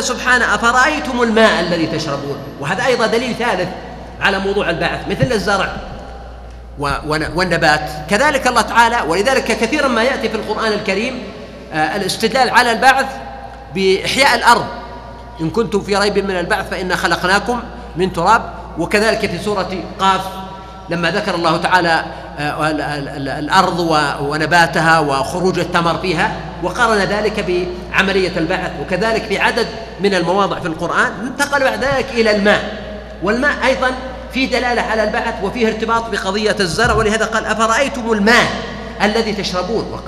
سبحانه أفرأيتم الماء الذي تشربون؟ وهذا أيضا دليل ثالث على موضوع البعث مثل الزرع والنبات. كذلك الله تعالى ولذلك كثيرا ما يأتي في القرآن الكريم آه، الاستدلال على البعث بإحياء الأرض. إن كنتم في ريب من البعث فإنا خلقناكم من تراب. وكذلك في سورة قاف لما ذكر الله تعالى الأرض ونباتها وخروج الثمر فيها وقارن ذلك بعملية البعث وكذلك في عدد من المواضع في القرآن انتقل بعد ذلك إلى الماء. والماء أيضا فيه دلالة على البعث وفيه ارتباط بقضية الزرع ولهذا قال أفرأيتم الماء الذي تشربون؟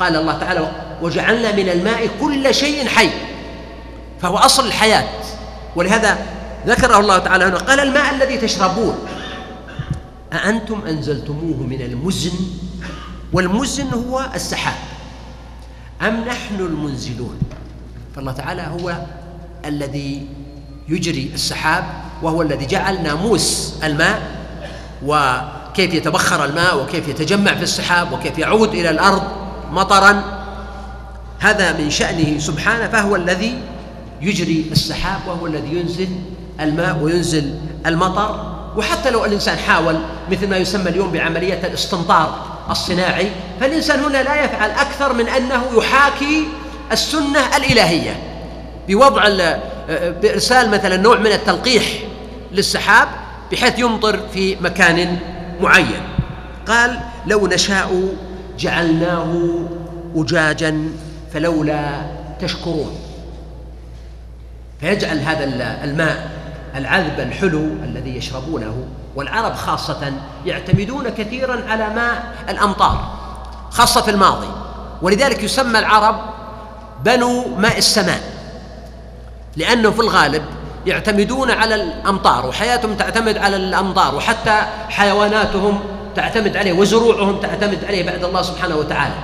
قال الله تعالى وجعلنا من الماء كل شيء حي فهو أصل الحياة. ولهذا ذكره الله تعالى هنا قال الماء الذي تشربون. أأنتم أنزلتموه من المزن والمزن هو السحاب. أم نحن المنزلون؟ فالله تعالى هو الذي يجري السحاب وهو الذي جعل ناموس الماء وكيف يتبخر الماء وكيف يتجمع في السحاب وكيف يعود إلى الأرض مطرا. هذا من شأنه سبحانه فهو الذي يجري السحاب وهو الذي ينزل الماء وينزل المطر. وحتى لو الإنسان حاول مثل ما يسمى اليوم بعملية الاستمطار الصناعي فالإنسان هنا لا يفعل أكثر من أنه يحاكي السنة الإلهية بوضع بإرسال مثلا نوع من التلقيح للسحاب بحيث يمطر في مكان معين. قال لو نشاء جعلناه أجاجا فلولا تشكرون. فيجعل هذا الماء العذب الحلو الذي يشربونه والعرب خاصة يعتمدون كثيرا على ماء الأمطار خاصة في الماضي. ولذلك يسمى العرب بنو ماء السماء لأنه في الغالب يعتمدون على الأمطار وحياتهم تعتمد على الأمطار وحتى حيواناتهم تعتمد عليه وزروعهم تعتمد عليه بعد الله سبحانه وتعالى.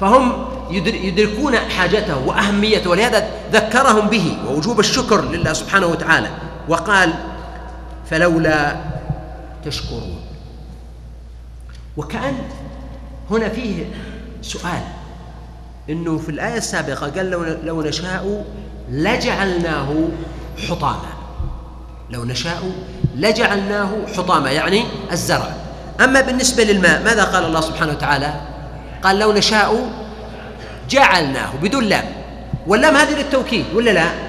فهم يدركون حاجته وأهميته ولهذا ذكرهم به ووجوب الشكر لله سبحانه وتعالى. وقال فلولا تشكرون. وكأن هنا فيه سؤال إنه في الآية السابقة قال لو لو نشاء لجعلناه حطاما. لو نشاء لجعلناه حطاما يعني الزرع. أما بالنسبة للماء ماذا قال الله سبحانه وتعالى؟ قال لو نشاء جعلناه بدون لام. واللام هذه للتوكيد ولا لا؟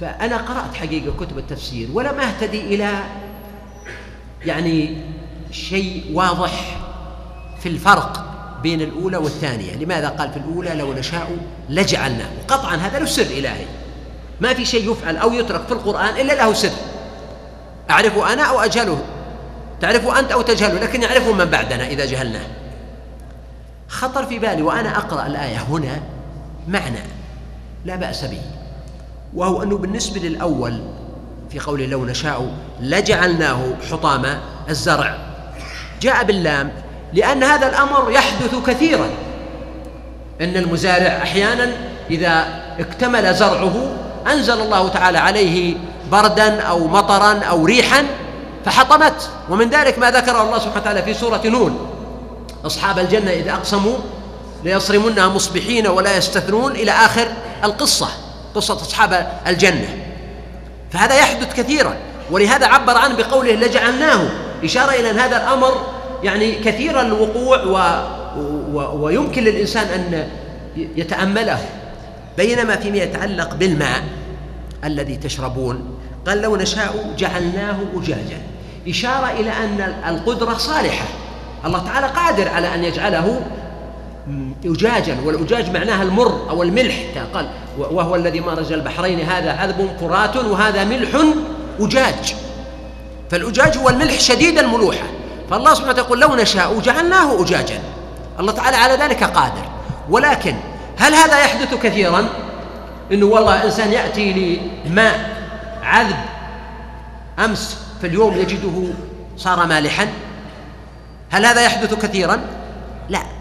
فأنا قرأت حقيقة كتب التفسير ولم أهتدي إلى يعني شيء واضح في الفرق بين الأولى والثانية. لماذا قال في الأولى؟ لو نشاء لجعلنا وقطعا هذا له سر إلهي. ما في شيء يفعل أو يترك في القرآن إلا له سر. أعرفه أنا أو أجهله؟ تعرفه أنت أو تجهله لكن يعرفه من بعدنا إذا جهلناه. خطر في بالي وأنا أقرأ الآية هنا معنى. لا بأس به. وهو أنه بالنسبة للأول في قوله لو نشاء لجعلناه حطاما الزرع. جاء باللام لأن هذا الأمر يحدث كثيرا. أن المزارع أحيانا إذا اكتمل زرعه أنزل الله تعالى عليه بردا أو مطرا أو ريحا فحطمت. ومن ذلك ما ذكره الله سبحانه وتعالى في سورة نون. أصحاب الجنة إذا أقسموا ليصرمنها مصبحين ولا يستثنون إلى آخر القصة. قصة أصحاب الجنة. فهذا يحدث كثيرا ولهذا عبر عنه بقوله لجعلناه. إشارة إلى أن هذا الأمر يعني كثير الوقوع و و ويمكن للإنسان أن يتأمله. بينما فيما يتعلق بالماء الذي تشربون قال لو نشاء جعلناه أجاجا. إشارة إلى أن القدرة صالحة. الله تعالى قادر على أن يجعله أجاجا والأجاج معناها المر أو الملح قال وهو الذي مرج البحرين هذا عذب فرات وهذا ملح أجاج. فالأجاج هو الملح شديد الملوحة. فالله سبحانه يقول لو نشاء جعلناه أجاجا. الله تعالى على ذلك قادر. ولكن هل هذا يحدث كثيرا؟ إنه والله إنسان يأتي لماء عذب أمس في اليوم يجده صار مالحا. هل هذا يحدث كثيرا؟ لا.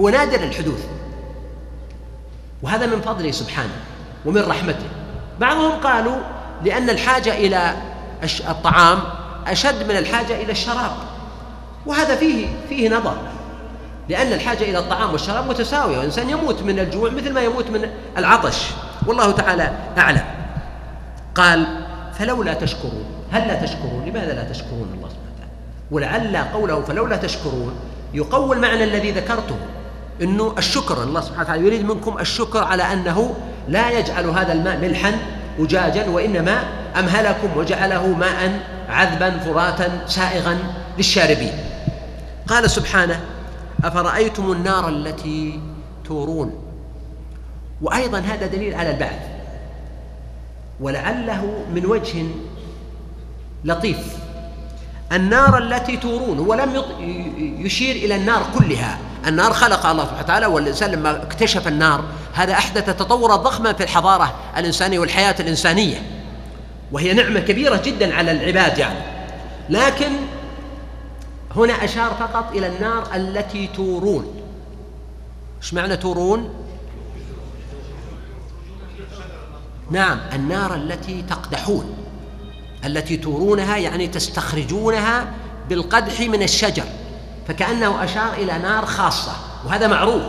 هو نادر الحدوث. وهذا من فضله سبحانه ومن رحمته. بعضهم قالوا لأن الحاجة إلى الطعام أشد من الحاجة إلى الشراب. وهذا فيه فيه نظر. لأن الحاجة إلى الطعام والشراب متساوية. والإنسان يموت من الجوع مثل ما يموت من العطش. والله تعالى أعلم. قال فلولا تشكرون. هل لا تشكرون؟ لماذا لا تشكرون الله سبحانه وتعالى؟ ولعل قوله فلولا تشكرون يقوي المعنى الذي ذكرته. إنه الشكر الله سبحانه وتعالى يريد منكم الشكر على أنه لا يجعل هذا الماء ملحا أجاجا وإنما أمهلكم وجعله ماء عذبا فراتا سائغا للشاربين. قال سبحانه أفرأيتم النار التي تورون؟ وأيضا هذا دليل على البعث. ولعله من وجه لطيف. النار التي تورون هو لم يشير إلى النار كلها. النار خلق الله سبحانه وتعالى والإنسان لما اكتشف النار هذا أحدث تطورا ضخما في الحضارة الإنسانية والحياة الإنسانية. وهي نعمة كبيرة جدا على العباد يعني. لكن هنا أشار فقط إلى النار التي تورون. إيش معنى تورون؟ نعم النار التي تقدحون. التي تورونها يعني تستخرجونها بالقدح من الشجر فكأنه أشار إلى نار خاصة وهذا معروف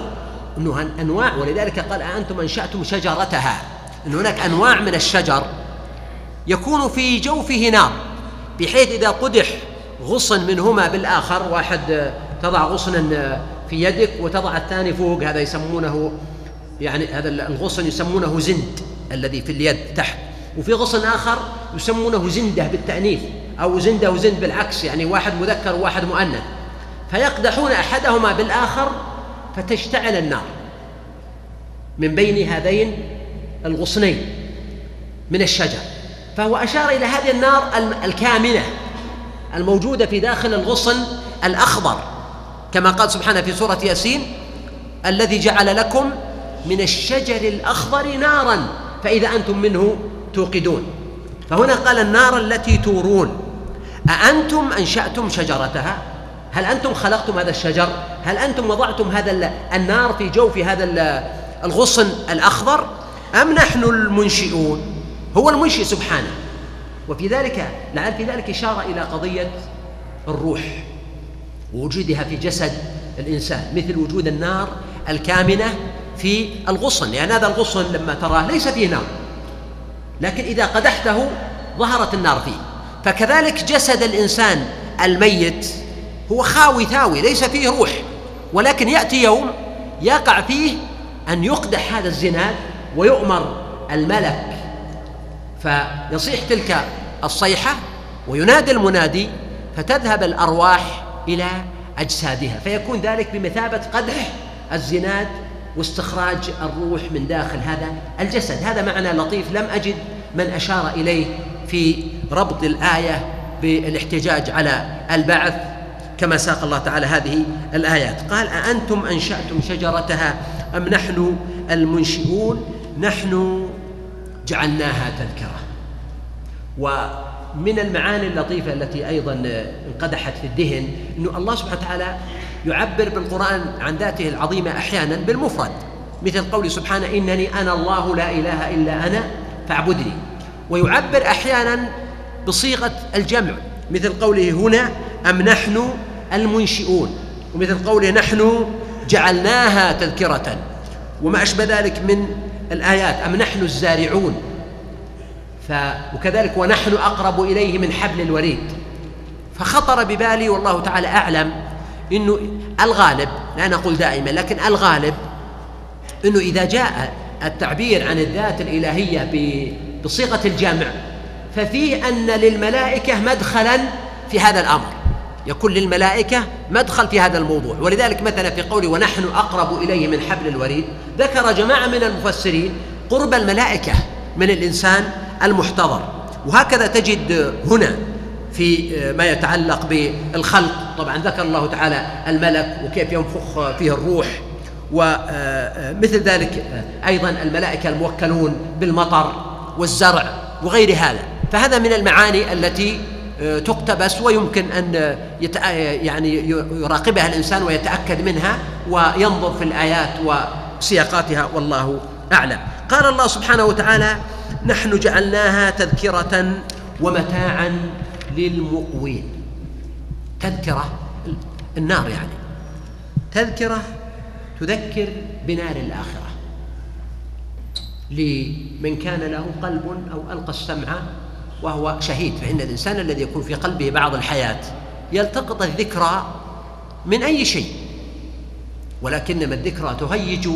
أنه أنواع ولذلك قال أأنتم أنشأتم شجرتها؟ أن هناك أنواع من الشجر يكون في جوفه نار بحيث إذا قدح غصن منهما بالآخر واحد تضع غصنا في يدك وتضع الثاني فوق هذا يسمونه يعني هذا الغصن يسمونه زند الذي في اليد تحت وفي غصن آخر يسمونه زندة بالتأنيث أو زندة وزند بالعكس يعني واحد مذكر وواحد مؤنث. فيقدحون أحدهما بالآخر فتشتعل النار من بين هذين الغصنين من الشجر. فهو أشار إلى هذه النار الكامنة الموجودة في داخل الغصن الأخضر كما قال سبحانه في سورة ياسين الذي جعل لكم من الشجر الأخضر نارا فإذا أنتم منه توقدون. فهنا قال النار التي تورون أأنتم أنشأتم شجرتها؟ هل أنتم خلقتم هذا الشجر؟ هل أنتم وضعتم هذا النار في جوف هذا الغصن الأخضر؟ أم نحن المنشئون؟ هو المنشئ سبحانه. وفي ذلك لعل في ذلك إشارة إلى قضية الروح ووجودها في جسد الإنسان مثل وجود النار الكامنة في الغصن. لأن هذا الغصن لما تراه ليس فيه نار. لكن إذا قدحته ظهرت النار فيه. فكذلك جسد الإنسان الميت هو خاوي ثاوي ليس فيه روح. ولكن يأتي يوم يقع فيه أن يقدح هذا الزناد ويؤمر الملك. فيصيح تلك الصيحة وينادي المنادي فتذهب الأرواح إلى أجسادها. فيكون ذلك بمثابة قدح الزناد واستخراج الروح من داخل هذا الجسد. هذا معنى لطيف. لم أجد من أشار إليه في ربط الآية بالاحتجاج على البعث كما ساق الله تعالى هذه الآيات. قال أأنتم أنشأتم شجرتها أم نحن المنشئون؟ نحن جعلناها تذكرة. ومن المعاني اللطيفة التي أيضا انقدحت في الذهن أنه الله سبحانه وتعالى يعبر بالقرآن عن ذاته العظيمة أحيانا بالمفرد مثل قول سبحانه إنني أنا الله لا إله إلا أنا فاعبدني. ويعبر أحيانا بصيغة الجمع مثل قوله هنا أم نحن المنشئون؟ ومثل قوله نحن جعلناها تذكرة. وما أشبه ذلك من الآيات أم نحن الزارعون؟ ف وكذلك ونحن أقرب إليه من حبل الوريد. فخطر ببالي والله تعالى أعلم أنه الغالب لا نقول دائما لكن الغالب أنه إذا جاء التعبير عن الذات الإلهية بصيغة الجمع ففيه أن للملائكة مدخلا في هذا الأمر. يكون للملائكة مدخل في هذا الموضوع. ولذلك مثلا في قوله ونحن أقرب إليه من حبل الوريد ذكر جماعة من المفسرين قرب الملائكة من الإنسان المحتضر. وهكذا تجد هنا في ما يتعلق بالخلق. طبعا ذكر الله تعالى الملك وكيف ينفخ فيه الروح ومثل ذلك أيضا الملائكة الموكلون بالمطر والزرع وغير هذا. فهذا من المعاني التي تقتبس ويمكن أن يعني يراقبها الإنسان ويتأكد منها وينظر في الآيات وسياقاتها. والله أعلم. قال الله سبحانه وتعالى: نحن جعلناها تذكرة ومتاعا للمقوين. تذكرة النار يعني. تذكرة تذكر بنار الآخرة. لمن كان له قلب أو ألقى السمع وهو شهيد فإن الإنسان الذي يكون في قلبه بعض الحياة يلتقط الذكرى من أي شيء ولكنما الذكرى تهيج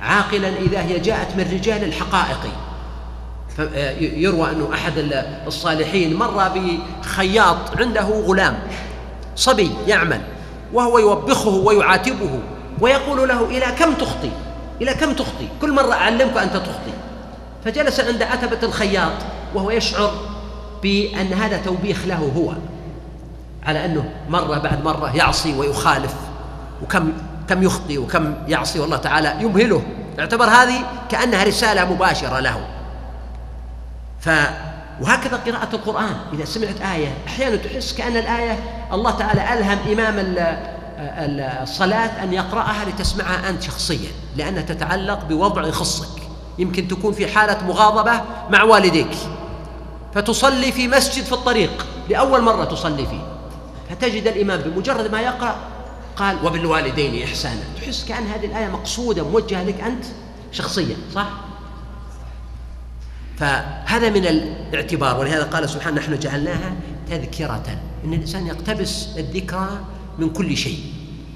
عاقلا إذا هي جاءت من رجال الحقائق يروى أنه أحد الصالحين مر بخياط عنده غلام صبي يعمل وهو يوبخه ويعاتبه ويقول له إلى كم تخطي؟ إلى كم تخطي؟ كل مرة أعلمك أنت تخطي. فجلس عند عتبة الخياط وهو يشعر بأن هذا توبيخ له هو على أنه مرة بعد مرة يعصي ويخالف وكم كم يخطي وكم يعصي والله تعالى يمهله. اعتبر هذه كأنها رسالة مباشرة له. ف وهكذا قراءة القرآن. إذا سمعت آية أحيانا تحس كأن الآية الله تعالى ألهم إمام الصلاة أن يقرأها لتسمعها أنت شخصيا لأنها تتعلق بوضع يخصك. يمكن تكون في حالة مغاضبة مع والديك. فتصلي في مسجد في الطريق لأول مرة تصلي فيه. فتجد الإمام بمجرد ما يقرأ قال وبالوالدين إحسانا. تحس كأن هذه الآية مقصودة موجهة لك أنت شخصيا صح؟ فهذا من الاعتبار ولهذا قال سبحانه نحن جعلناها تذكرة إن الإنسان يقتبس الذكرى من كل شيء.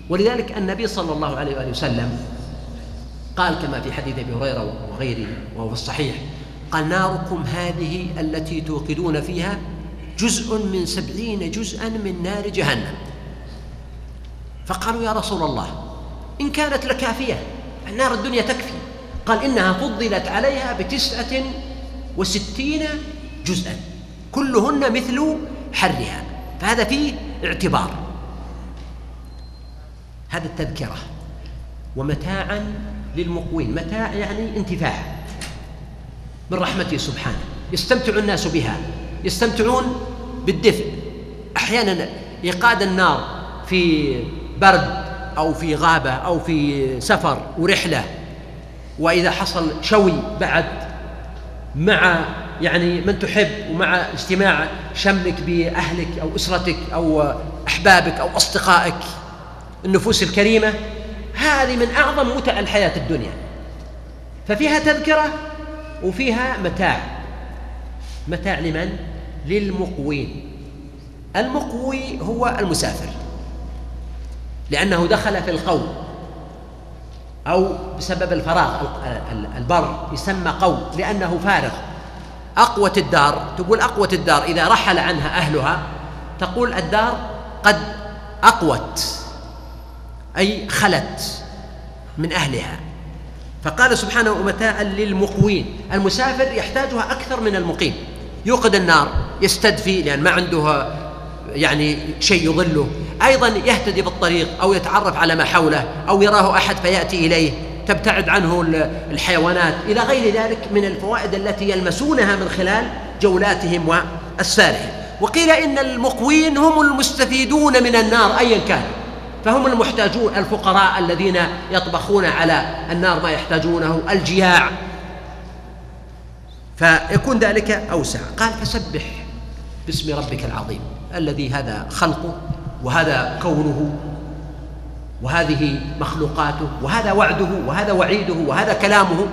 ولذلك النبي صلى الله عليه وآله وسلم قال كما في حديث أبي هريرة وغيره وهو الصحيح قال ناركم هذه التي توقدون فيها جزء من سبعين جزءا من نار جهنم. فقالوا يا رسول الله إن كانت لكافية نار الدنيا تكفي. قال إنها فضلت عليها بتسعة وستين جزءا. كلهن مثل حرها. فهذا فيه اعتبار. هذا التذكرة. ومتاعا للمقوين. متاع يعني انتفاع. من رحمته سبحانه. يستمتع الناس بها. يستمتعون بالدفء. أحيانا إيقاد النار في برد أو في غابة أو في سفر ورحلة. وإذا حصل شوي بعد مع يعني من تحب ومع اجتماع شملك بأهلك أو أسرتك أو أحبابك أو أصدقائك. النفوس الكريمة هذه من أعظم متع الحياة الدنيا. ففيها تذكرة وفيها متاع. متاع لمن؟ للمقوين. المقوي هو المسافر. لأنه دخل في القوم. أو بسبب الفراغ البر يسمى قوم لأنه فارغ. أقوت الدار تقول أقوت الدار إذا رحل عنها أهلها تقول الدار قد أقوت أي خلت من أهلها. فقال سبحانه متاعا للمقوين. المسافر يحتاجها أكثر من المقيم. يوقد النار يستدفي لأن ما عنده يعني شيء يظله. أيضا يهتدي بالطريق أو يتعرف على ما حوله أو يراه أحد فيأتي إليه. تبتعد عنه الحيوانات. إلى غير ذلك من الفوائد التي يلمسونها من خلال جولاتهم وأسفارهم. وقيل إن المقوين هم المستفيدون من النار أيا كان. فهم المحتاجون الفقراء الذين يطبخون على النار ما يحتاجونه الجياع. فيكون ذلك أوسع. قال فسبح باسم ربك العظيم الذي هذا خلقه. وهذا كونه وهذه مخلوقاته وهذا وعده وهذا وعيده وهذا كلامه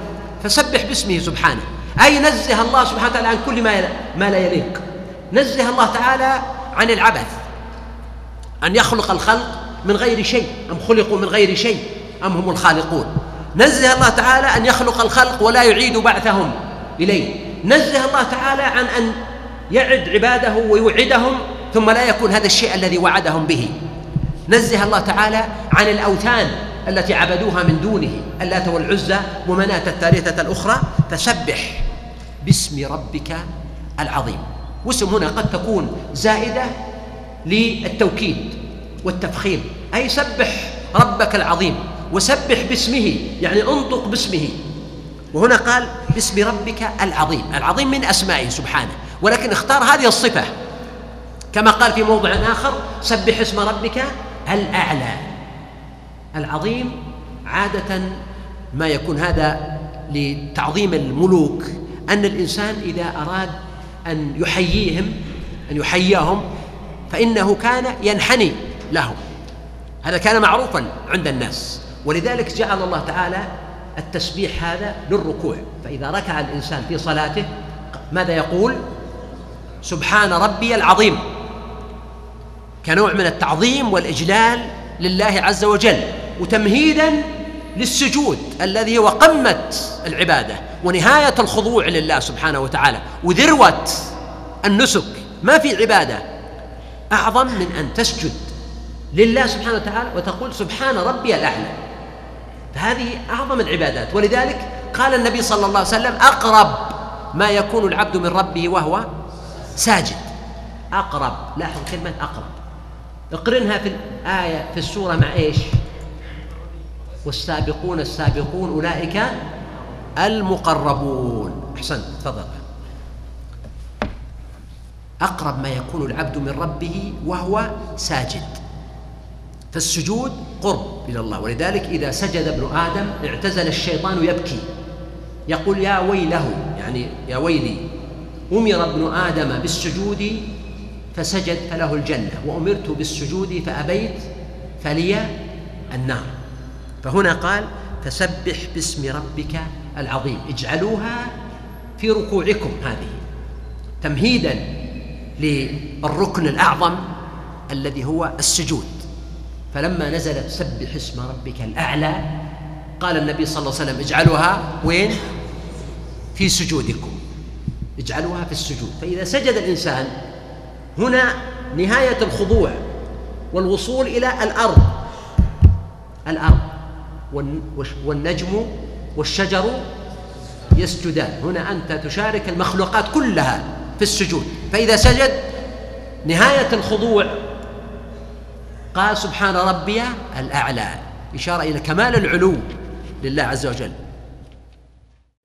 فسبح باسمه سبحانه. أي نزه الله سبحانه وتعالى عن كل ما ما لا يليق. نزه الله تعالى عن العبث أن يخلق الخلق من غير شيء أم خلقوا من غير شيء أم هم الخالقون. نزه الله تعالى أن يخلق الخلق ولا يعيد بعثهم إليه. نزه الله تعالى عن أن يعد عباده ويوعدهم ثم لا يكون هذا الشيء الذي وعدهم به. نزه الله تعالى عن الأوثان التي عبدوها من دونه اللات والعزى ومناة الثالثة الأخرى. فسبح باسم ربك العظيم. واسم هنا قد تكون زائدة للتوكيد والتفخيم. أي سبح ربك العظيم. وسبح باسمه يعني انطق باسمه. وهنا قال باسم ربك العظيم. العظيم من أسمائه سبحانه. ولكن اختار هذه الصفة. كما قال في موضع آخر سبح اسم ربك الأعلى. العظيم عادة ما يكون هذا لتعظيم الملوك أن الإنسان إذا أراد أن يحييهم أن يحييهم فإنه كان ينحني لهم. هذا كان معروفا عند الناس. ولذلك جعل الله تعالى التسبيح هذا للركوع. فإذا ركع الإنسان في صلاته ماذا يقول؟ سبحان ربي العظيم. كنوع من التعظيم والإجلال لله عز وجل وتمهيدا للسجود الذي هو قمة العبادة ونهاية الخضوع لله سبحانه وتعالى وذروة النسك. ما في عبادة أعظم من أن تسجد لله سبحانه وتعالى وتقول سبحان ربي الأعلى. فهذه أعظم العبادات. ولذلك قال النبي صلى الله عليه وسلم أقرب ما يكون العبد من ربه وهو ساجد. أقرب لاحظ كلمة أقرب. اقرنها في الآية في السورة مع إيش؟ والسابقون السابقون أولئك المقربون. أحسنت تفضل. أقرب ما يكون العبد من ربه وهو ساجد. فالسجود قرب إلى الله ولذلك إذا سجد ابن آدم اعتزل الشيطان يبكي. يقول يا ويله يعني يا ويلي أمر ابن آدم بالسجود فسجد فله الجنة. وأمرت بالسجود فأبيت فلي النار. فهنا قال فسبح باسم ربك العظيم. اجعلوها في ركوعكم هذه. تمهيدا للركن الأعظم الذي هو السجود. فلما نزلت سبح اسم ربك الأعلى قال النبي صلى الله عليه وسلم اجعلوها وين؟ في سجودكم. اجعلوها في السجود. فإذا سجد الإنسان هنا نهاية الخضوع والوصول إلى الأرض. الأرض والنجم والشجر يسجدان. هنا أنت تشارك المخلوقات كلها في السجود. فإذا سجد نهاية الخضوع. قال سبحان ربي الأعلى. إشارة إلى كمال العلو لله عز وجل.